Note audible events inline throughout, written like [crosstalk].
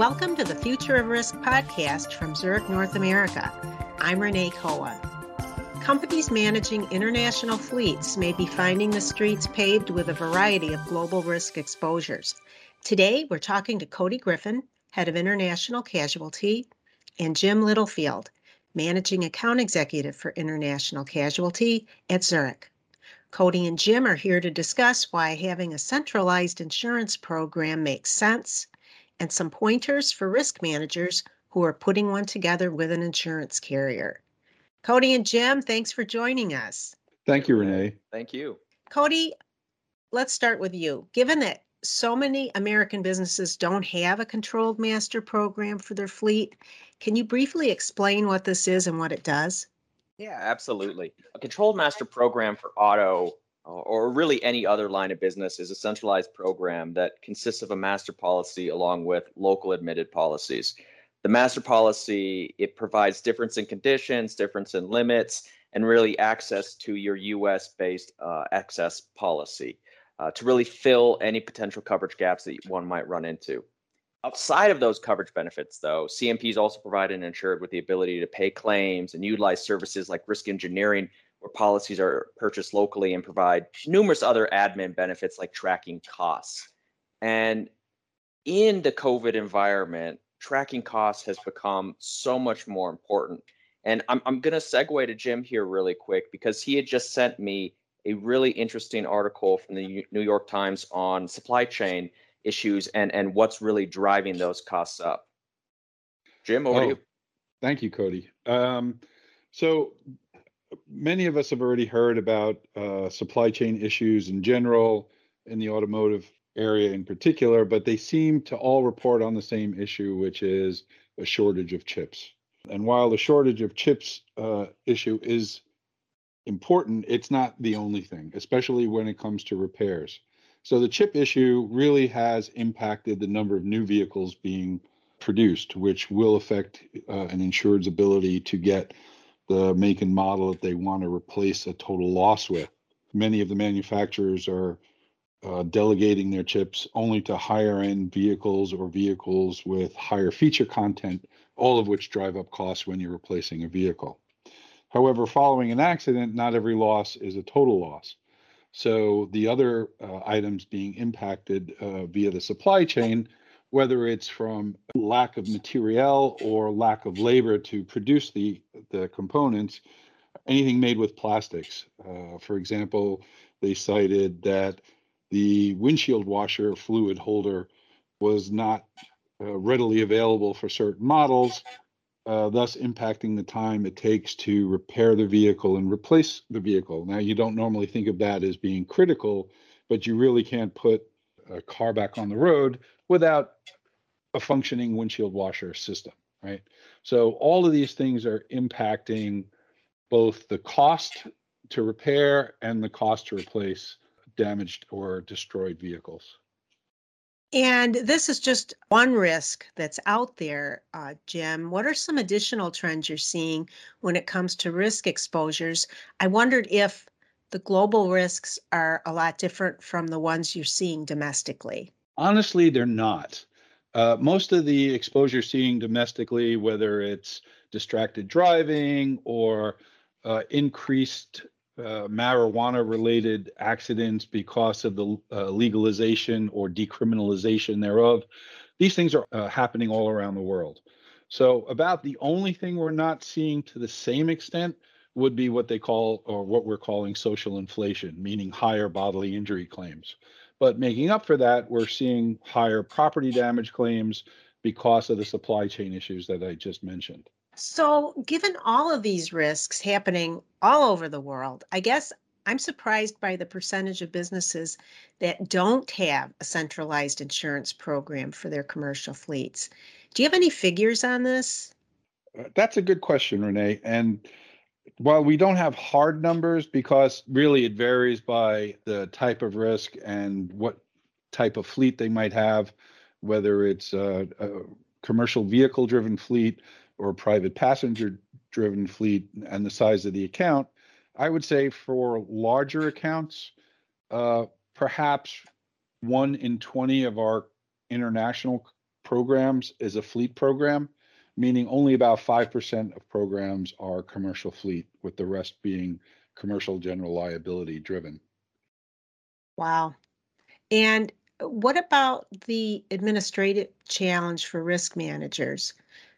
Welcome to the Future of Risk podcast from Zurich North America. I'm Renee Koa. Companies managing international fleets may be finding the streets paved with a variety of global risk exposures. Today, we're talking to Cody Griffin, Head of International Casualty, and Jim Littlefield, Managing Account Executive for International Casualty at Zurich. Cody and Jim are here to discuss why having a centralized insurance program makes sense and some pointers for risk managers who are putting one together with an insurance carrier. Cody and Jim, thanks for joining us. Thank you, Renee. Thank you. Cody, let's start with you. Given that so many American businesses don't have a controlled master program for their fleet, can you briefly explain what this is and what it does? Yeah, absolutely. A controlled master program for auto or really any other line of business is a centralized program that consists of a master policy along with local admitted policies. The master policy it provides difference in conditions, difference in limits, and really access to your U.S. based uh, policy uh, to really fill any potential coverage gaps that one might run into. Outside of those coverage benefits, though, CMPs also provide an insured with the ability to pay claims and utilize services like risk engineering where policies are purchased locally and provide numerous other admin benefits like tracking costs. And in the COVID environment, tracking costs has become so much more important. And I'm, I'm going to segue to Jim here really quick because he had just sent me a really interesting article from the New York Times on supply chain issues and, and what's really driving those costs up. Jim, over oh, to you. Thank you, Cody. Um, so many of us have already heard about uh, supply chain issues in general, in the automotive area in particular, but they seem to all report on the same issue, which is a shortage of chips. And while the shortage of chips uh, issue is important, it's not the only thing, especially when it comes to repairs. So the chip issue really has impacted the number of new vehicles being produced, which will affect uh, an insured's ability to get the make and model that they want to replace a total loss with. Many of the manufacturers are uh, delegating their chips only to higher end vehicles or vehicles with higher feature content, all of which drive up costs when you're replacing a vehicle. However, following an accident, not every loss is a total loss. So the other uh, items being impacted uh, via the supply chain whether it's from lack of material or lack of labor to produce the, the components, anything made with plastics. Uh, for example, they cited that the windshield washer fluid holder was not uh, readily available for certain models, uh, thus impacting the time it takes to repair the vehicle and replace the vehicle. Now, you don't normally think of that as being critical, but you really can't put a car back on the road without a functioning windshield washer system, right? So all of these things are impacting both the cost to repair and the cost to replace damaged or destroyed vehicles. And this is just one risk that's out there, uh, Jim. What are some additional trends you're seeing when it comes to risk exposures? I wondered if the global risks are a lot different from the ones you're seeing domestically. Honestly, they're not. Uh, most of the exposure seeing domestically, whether it's distracted driving or uh, increased uh, marijuana related accidents because of the uh, legalization or decriminalization thereof, these things are uh, happening all around the world. So, about the only thing we're not seeing to the same extent would be what they call, or what we're calling social inflation, meaning higher bodily injury claims. But making up for that, we're seeing higher property damage claims because of the supply chain issues that I just mentioned. So, given all of these risks happening all over the world, I guess I'm surprised by the percentage of businesses that don't have a centralized insurance program for their commercial fleets. Do you have any figures on this? Uh, that's a good question, Renee. And while we don't have hard numbers because really it varies by the type of risk and what type of fleet they might have, whether it's a, a commercial vehicle driven fleet or private passenger driven fleet and the size of the account, I would say for larger accounts, uh, perhaps one in 20 of our international programs is a fleet program, meaning only about 5% of programs are commercial fleet, with the rest being commercial general liability driven. Wow. And what about the administrative challenge for risk managers?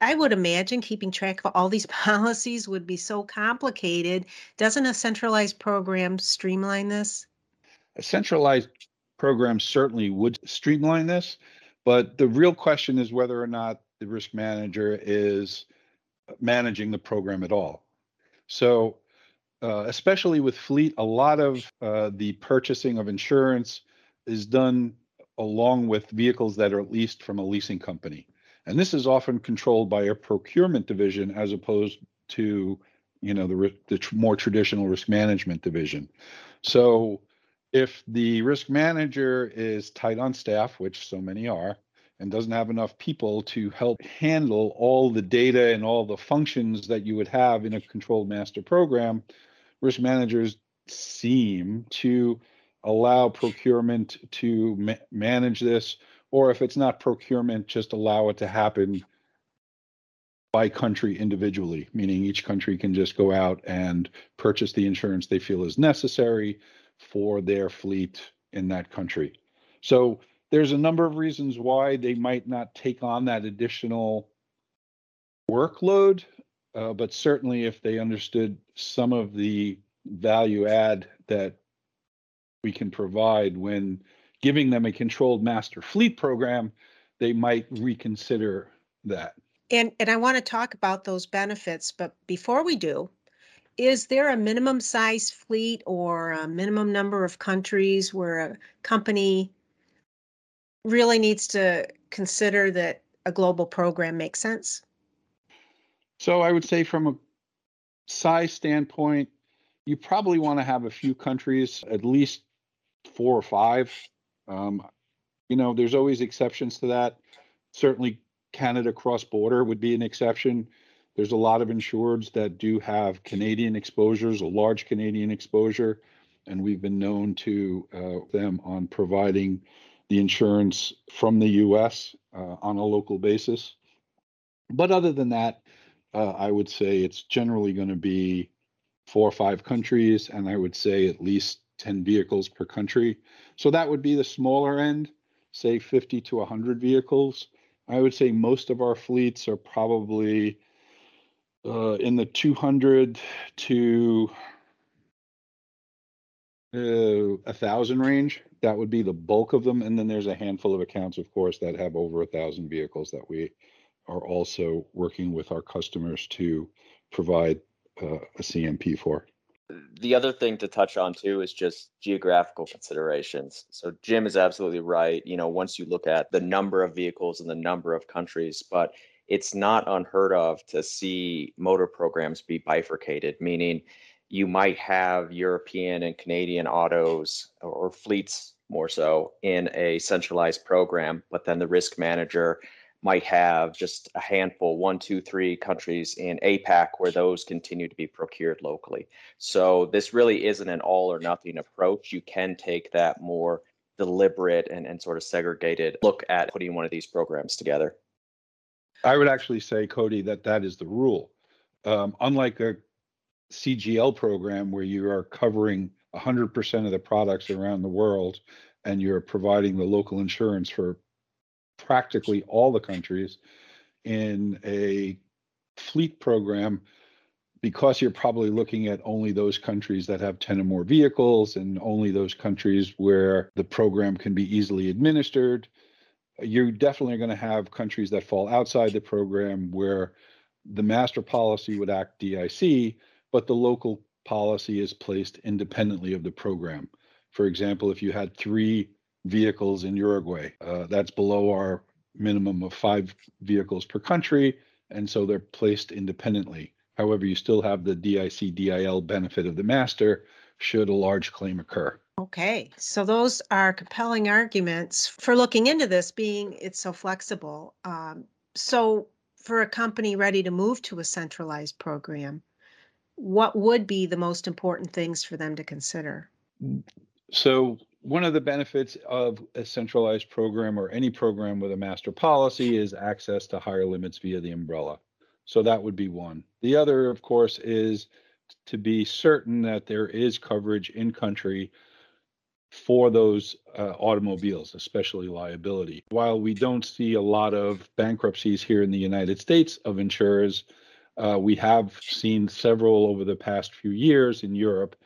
I would imagine keeping track of all these [laughs] policies would be so complicated. Doesn't a centralized program streamline this? A centralized program certainly would streamline this, but the real question is whether or not the risk manager is managing the program at all. So, uh, especially with fleet, a lot of uh, the purchasing of insurance is done along with vehicles that are leased from a leasing company. And this is often controlled by a procurement division as opposed to, you know, the, the tr- more traditional risk management division. So if the risk manager is tight on staff, which so many are, and doesn't have enough people to help handle all the data and all the functions that you would have in a controlled master program, risk managers seem to allow procurement to ma- manage this or if it's not procurement, just allow it to happen by country individually, meaning each country can just go out and purchase the insurance they feel is necessary for their fleet in that country. So there's a number of reasons why they might not take on that additional workload, uh, but certainly if they understood some of the value add that we can provide when giving them a controlled master fleet program, they might reconsider that. And and I want to talk about those benefits, but before we do, is there a minimum size fleet or a minimum number of countries where a company really needs to consider that a global program makes sense? So I would say from a size standpoint, you probably want to have a few countries, at least four or five, um, you know, there's always exceptions to that. Certainly, Canada cross border would be an exception. There's a lot of insureds that do have Canadian exposures, a large Canadian exposure, and we've been known to uh, them on providing the insurance from the U.S. Uh, on a local basis. But other than that, uh, I would say it's generally going to be four or five countries, and I would say at least 10 vehicles per country. So that would be the smaller end, say 50 to 100 vehicles. I would say most of our fleets are probably uh, in the 200 to uh, a thousand range. That would be the bulk of them, and then there's a handful of accounts, of course, that have over a thousand vehicles that we are also working with our customers to provide uh, a CMP for the other thing to touch on too is just geographical considerations. So Jim is absolutely right. You know, once you look at the number of vehicles and the number of countries, but it's not unheard of to see motor programs be bifurcated, meaning you might have European and Canadian autos or fleets more so in a centralized program, but then the risk manager might have just a handful, one, two, three countries in APAC where those continue to be procured locally. So this really isn't an all or nothing approach. You can take that more deliberate and, and sort of segregated look at putting one of these programs together. I would actually say, Cody, that that is the rule. Um, unlike a CGL program where you are covering 100% of the products around the world and you're providing the local insurance for practically all the countries in a fleet program because you're probably looking at only those countries that have 10 or more vehicles and only those countries where the program can be easily administered. You're definitely going to have countries that fall outside the program where the master policy would act DIC, but the local policy is placed independently of the program. For example, if you had three vehicles in Uruguay. Uh, that's below our minimum of five vehicles per country, and so they're placed independently. However, you still have the DIC DIL benefit of the master should a large claim occur. Okay, so those are compelling arguments for looking into this, being it's so flexible. Um, so, for a company ready to move to a centralized program, what would be the most important things for them to consider? So, one of the benefits of a centralized program or any program with a master policy is access to higher limits via the umbrella. So that would be one. The other, of course, is to be certain that there is coverage in country for those uh, automobiles, especially liability. While we don't see a lot of bankruptcies here in the United States of insurers, uh, we have seen several over the past few years in Europe,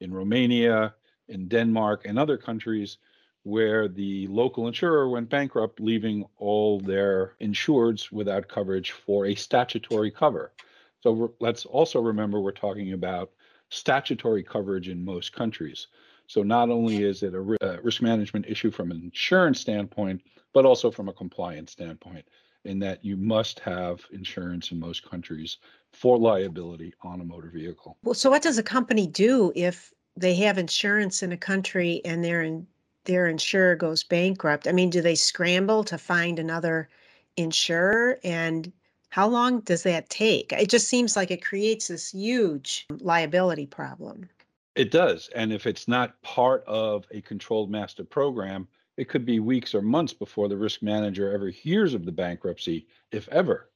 in Romania, in Denmark, and other countries where the local insurer went bankrupt, leaving all their insureds without coverage for a statutory cover. So let's also remember we're talking about statutory coverage in most countries. So not only is it a risk management issue from an insurance standpoint, but also from a compliance standpoint, in that you must have insurance in most countries for liability on a motor vehicle. Well, so what does a company do if they have insurance in a country and they're in their insurer goes bankrupt, I mean, do they scramble to find another insurer? And how long does that take? It just seems like it creates this huge liability problem. It does. And if it's not part of a controlled master program, it could be weeks or months before the risk manager ever hears of the bankruptcy, if ever.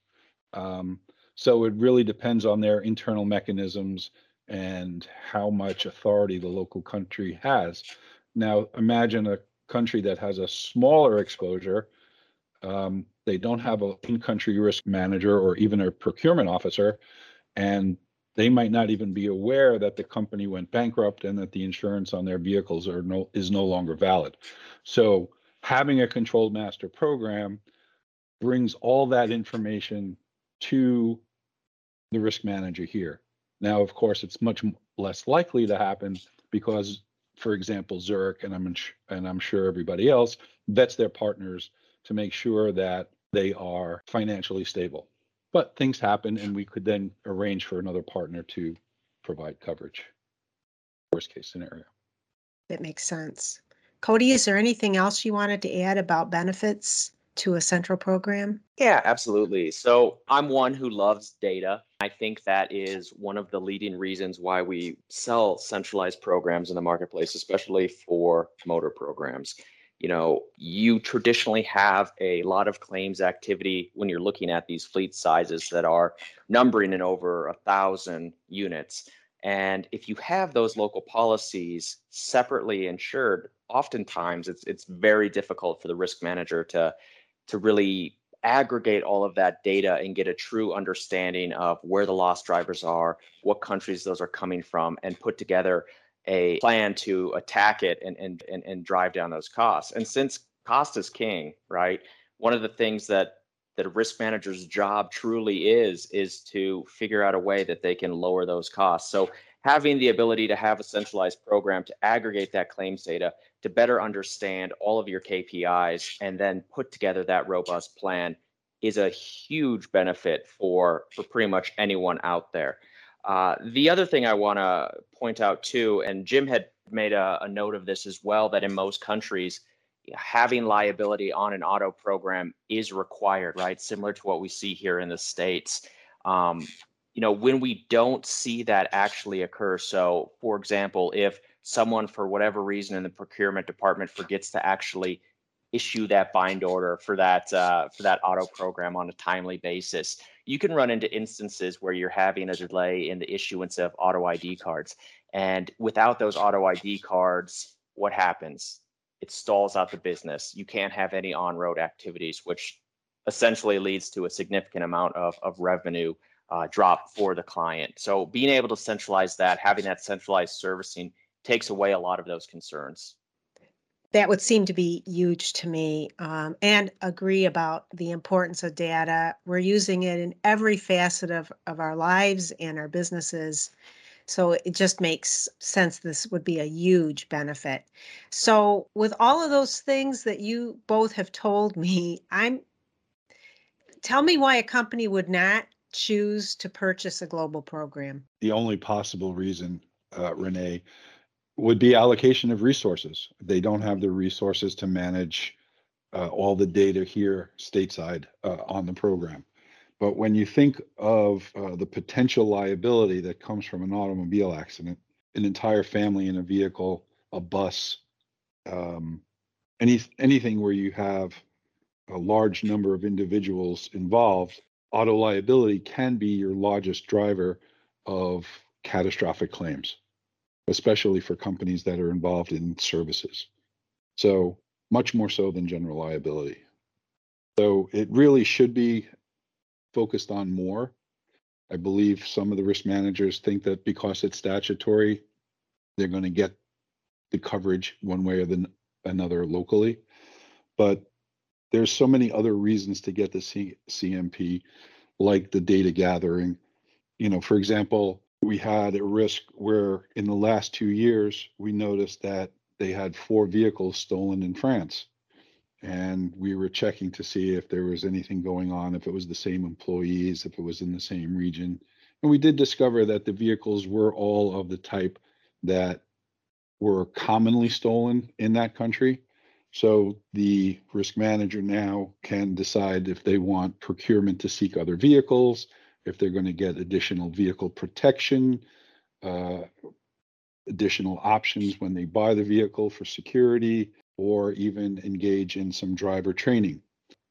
Um, so it really depends on their internal mechanisms and how much authority the local country has. Now, imagine a country that has a smaller exposure. Um, they don't have an in-country risk manager or even a procurement officer, and they might not even be aware that the company went bankrupt and that the insurance on their vehicles are no is no longer valid. So having a controlled master program brings all that information to the risk manager here. Now, of course, it's much less likely to happen because for example, Zurich, and I'm and I'm sure everybody else vets their partners to make sure that they are financially stable. But things happen, and we could then arrange for another partner to provide coverage. Worst case scenario. That makes sense. Cody, is there anything else you wanted to add about benefits to a central program? Yeah, absolutely. So I'm one who loves data. I think that is one of the leading reasons why we sell centralized programs in the marketplace, especially for motor programs. You know, you traditionally have a lot of claims activity when you're looking at these fleet sizes that are numbering in over a thousand units. And if you have those local policies separately insured, oftentimes it's it's very difficult for the risk manager to to really aggregate all of that data and get a true understanding of where the loss drivers are, what countries those are coming from, and put together a plan to attack it and, and, and, and drive down those costs. And since cost is king, right? One of the things that that a risk manager's job truly is is to figure out a way that they can lower those costs. So having the ability to have a centralized program to aggregate that claims data to better understand all of your KPIs and then put together that robust plan is a huge benefit for for pretty much anyone out there. Uh, the other thing I want to point out too, and Jim had made a, a note of this as well, that in most countries, having liability on an auto program is required, right? Similar to what we see here in the states. Um, you know, when we don't see that actually occur. So, for example, if someone for whatever reason in the procurement department forgets to actually issue that bind order for that uh, for that auto program on a timely basis you can run into instances where you're having a delay in the issuance of auto id cards and without those auto id cards what happens? It stalls out the business. You can't have any on-road activities which essentially leads to a significant amount of, of revenue uh, drop for the client. So being able to centralize that having that centralized servicing takes away a lot of those concerns. That would seem to be huge to me, um, and agree about the importance of data. We're using it in every facet of, of our lives and our businesses. So it just makes sense this would be a huge benefit. So, with all of those things that you both have told me, I'm tell me why a company would not choose to purchase a global program. The only possible reason, uh, Renee, would be allocation of resources. They don't have the resources to manage uh, all the data here stateside uh, on the program. But when you think of uh, the potential liability that comes from an automobile accident, an entire family in a vehicle, a bus, um, any anything where you have a large number of individuals involved, auto liability can be your largest driver of catastrophic claims, especially for companies that are involved in services. So much more so than general liability. So it really should be focused on more. I believe some of the risk managers think that because it's statutory, they're going to get the coverage one way or the, another locally. But there's so many other reasons to get the C- CMP, like the data gathering. You know, for example, we had a risk where in the last two years, we noticed that they had four vehicles stolen in France. And we were checking to see if there was anything going on, if it was the same employees, if it was in the same region. And we did discover that the vehicles were all of the type that were commonly stolen in that country. So the risk manager now can decide if they want procurement to seek other vehicles, if they're going to get additional vehicle protection, uh, additional options when they buy the vehicle for security, or even engage in some driver training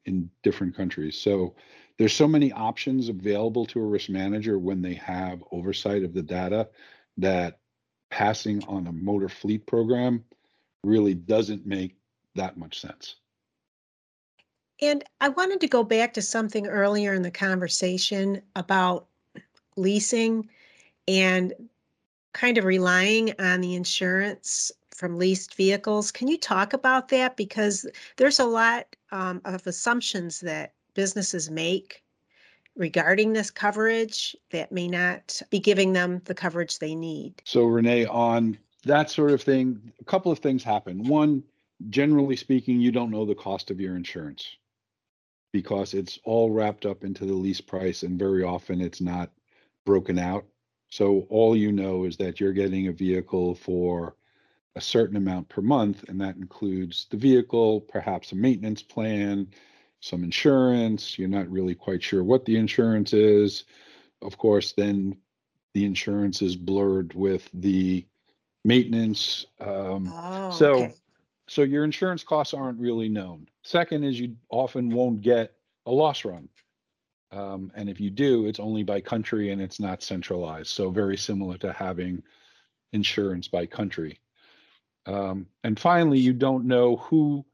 in different countries. So there's so many options available to a risk manager when they have oversight of the data that passing on a motor fleet program really doesn't make that much sense. And I wanted to go back to something earlier in the conversation about leasing and kind of relying on the insurance from leased vehicles. Can you talk about that? Because there's a lot um, of assumptions that businesses make regarding this coverage that may not be giving them the coverage they need. So, Renee, on that sort of thing, a couple of things happen. One, generally speaking, you don't know the cost of your insurance because it's all wrapped up into the lease price, and very often it's not broken out. So, all you know is that you're getting a vehicle for a certain amount per month, and that includes the vehicle, perhaps a maintenance plan, some insurance. You're not really quite sure what the insurance is. Of course, then the insurance is blurred with the maintenance. Um, Oh, so, okay. So your insurance costs aren't really known. Second is you often won't get a loss run. Um, and if you do, it's only by country and it's not centralized. So very similar to having insurance by country. Um, and finally, you don't know who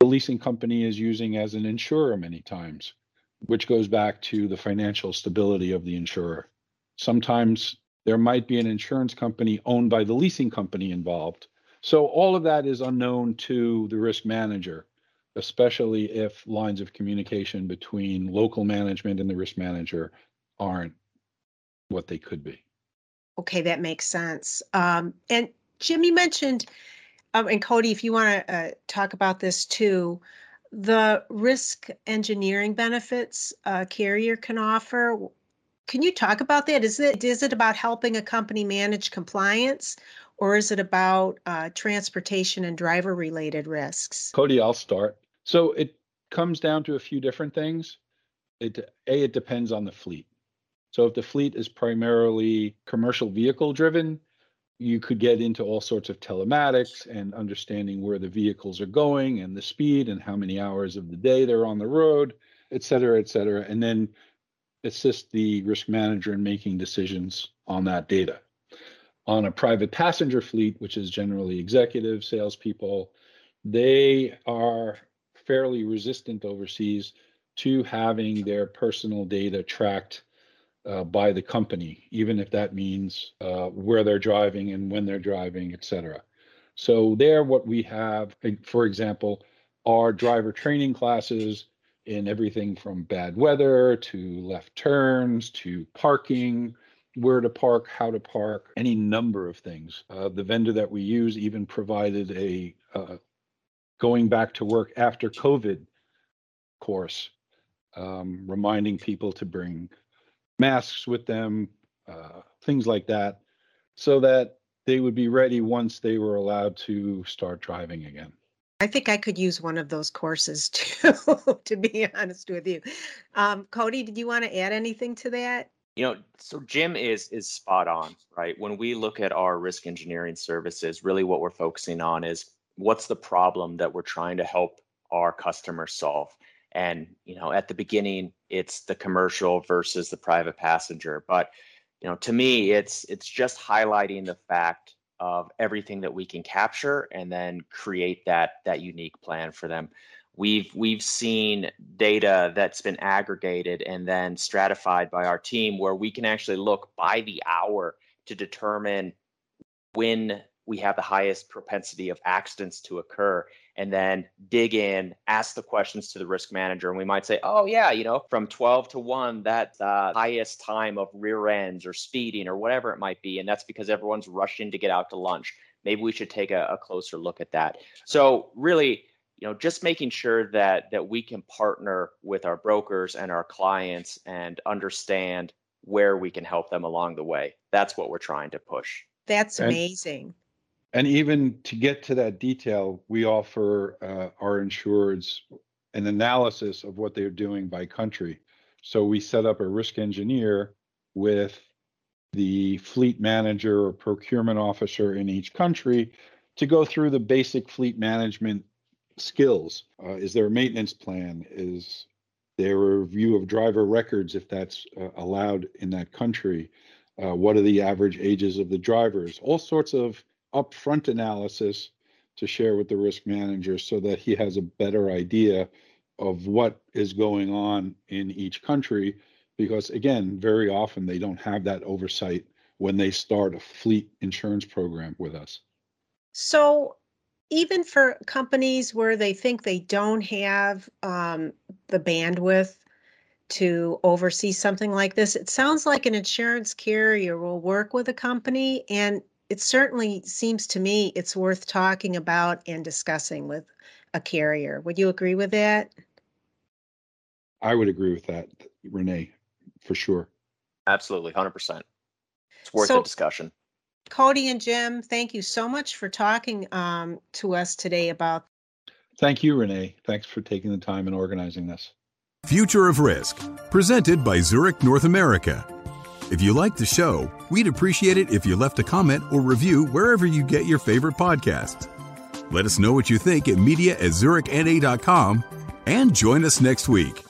the leasing company is using as an insurer many times, which goes back to the financial stability of the insurer. Sometimes there might be an insurance company owned by the leasing company involved. So all of that is unknown to the risk manager, especially if lines of communication between local management and the risk manager aren't what they could be. Okay, that makes sense. Um, and Jim, you mentioned, um, and Cody, if you want to uh, talk about this too, the risk engineering benefits a carrier can offer. Can you talk about that? Is it is it about helping a company manage compliance, or is it about uh, transportation and driver related risks? Cody, I'll start. So it comes down to a few different things. It a it depends on the fleet. So if the fleet is primarily commercial vehicle driven, you could get into all sorts of telematics and understanding where the vehicles are going and the speed and how many hours of the day they're on the road, et cetera, et cetera, and then assist the risk manager in making decisions on that data. On a private passenger fleet, which is generally executive salespeople, they are fairly resistant overseas to having their personal data tracked uh, by the company, even if that means uh, where they're driving and when they're driving, et cetera. So there, what we have, for example, are driver training classes in everything from bad weather to left turns to parking, where to park, how to park, any number of things. Uh, the vendor that we use even provided a uh, going back to work after COVID course, um, reminding people to bring masks with them, uh, things like that, so that they would be ready once they were allowed to start driving again. I think I could use one of those courses [laughs] too, to be honest with you. Um, Cody, did you want to add anything to that? You know, so Jim is is spot on, right? When we look at our risk engineering services, really what we're focusing on is what's the problem that we're trying to help our customers solve? And you know at the beginning it's the commercial versus the private passenger. But you know to me it's it's just highlighting the fact of everything that we can capture and then create that that unique plan for them we've we've seen data that's been aggregated and then stratified by our team where we can actually look by the hour to determine when we have the highest propensity of accidents to occur and then dig in ask the questions to the risk manager. And we might say oh yeah you know from 12 to 1 that's the uh, highest time of rear ends or speeding or whatever it might be. And that's because everyone's rushing to get out to lunch. Maybe we should take a, a closer look at that. So really you know just making sure that that we can partner with our brokers and our clients and understand where we can help them along the way. That's what we're trying to push. That's amazing. and even to get to that detail, we offer uh, our insureds an analysis of what they're doing by country. So we set up a risk engineer with the fleet manager or procurement officer in each country to go through the basic fleet management skills. Uh, is there a maintenance plan? Is there a review of driver records if that's uh, allowed in that country? Uh, what are the average ages of the drivers? All sorts of upfront analysis to share with the risk manager so that he has a better idea of what is going on in each country because again very often they don't have that oversight when they start a fleet insurance program with us so even for companies where they think they don't have um, the bandwidth to oversee something like this it sounds like an insurance carrier will work with a company and it certainly seems to me it's worth talking about and discussing with a carrier. Would you agree with that? I would agree with that, Renee, for sure. Absolutely, 100%. It's worth so, a discussion. Cody and Jim, thank you so much for talking um, to us today about. Thank you, Renee. Thanks for taking the time and organizing this. Future of Risk, presented by Zurich North America. If you like the show, we'd appreciate it if you left a comment or review wherever you get your favorite podcasts. Let us know what you think at media at zurichna.com and join us next week.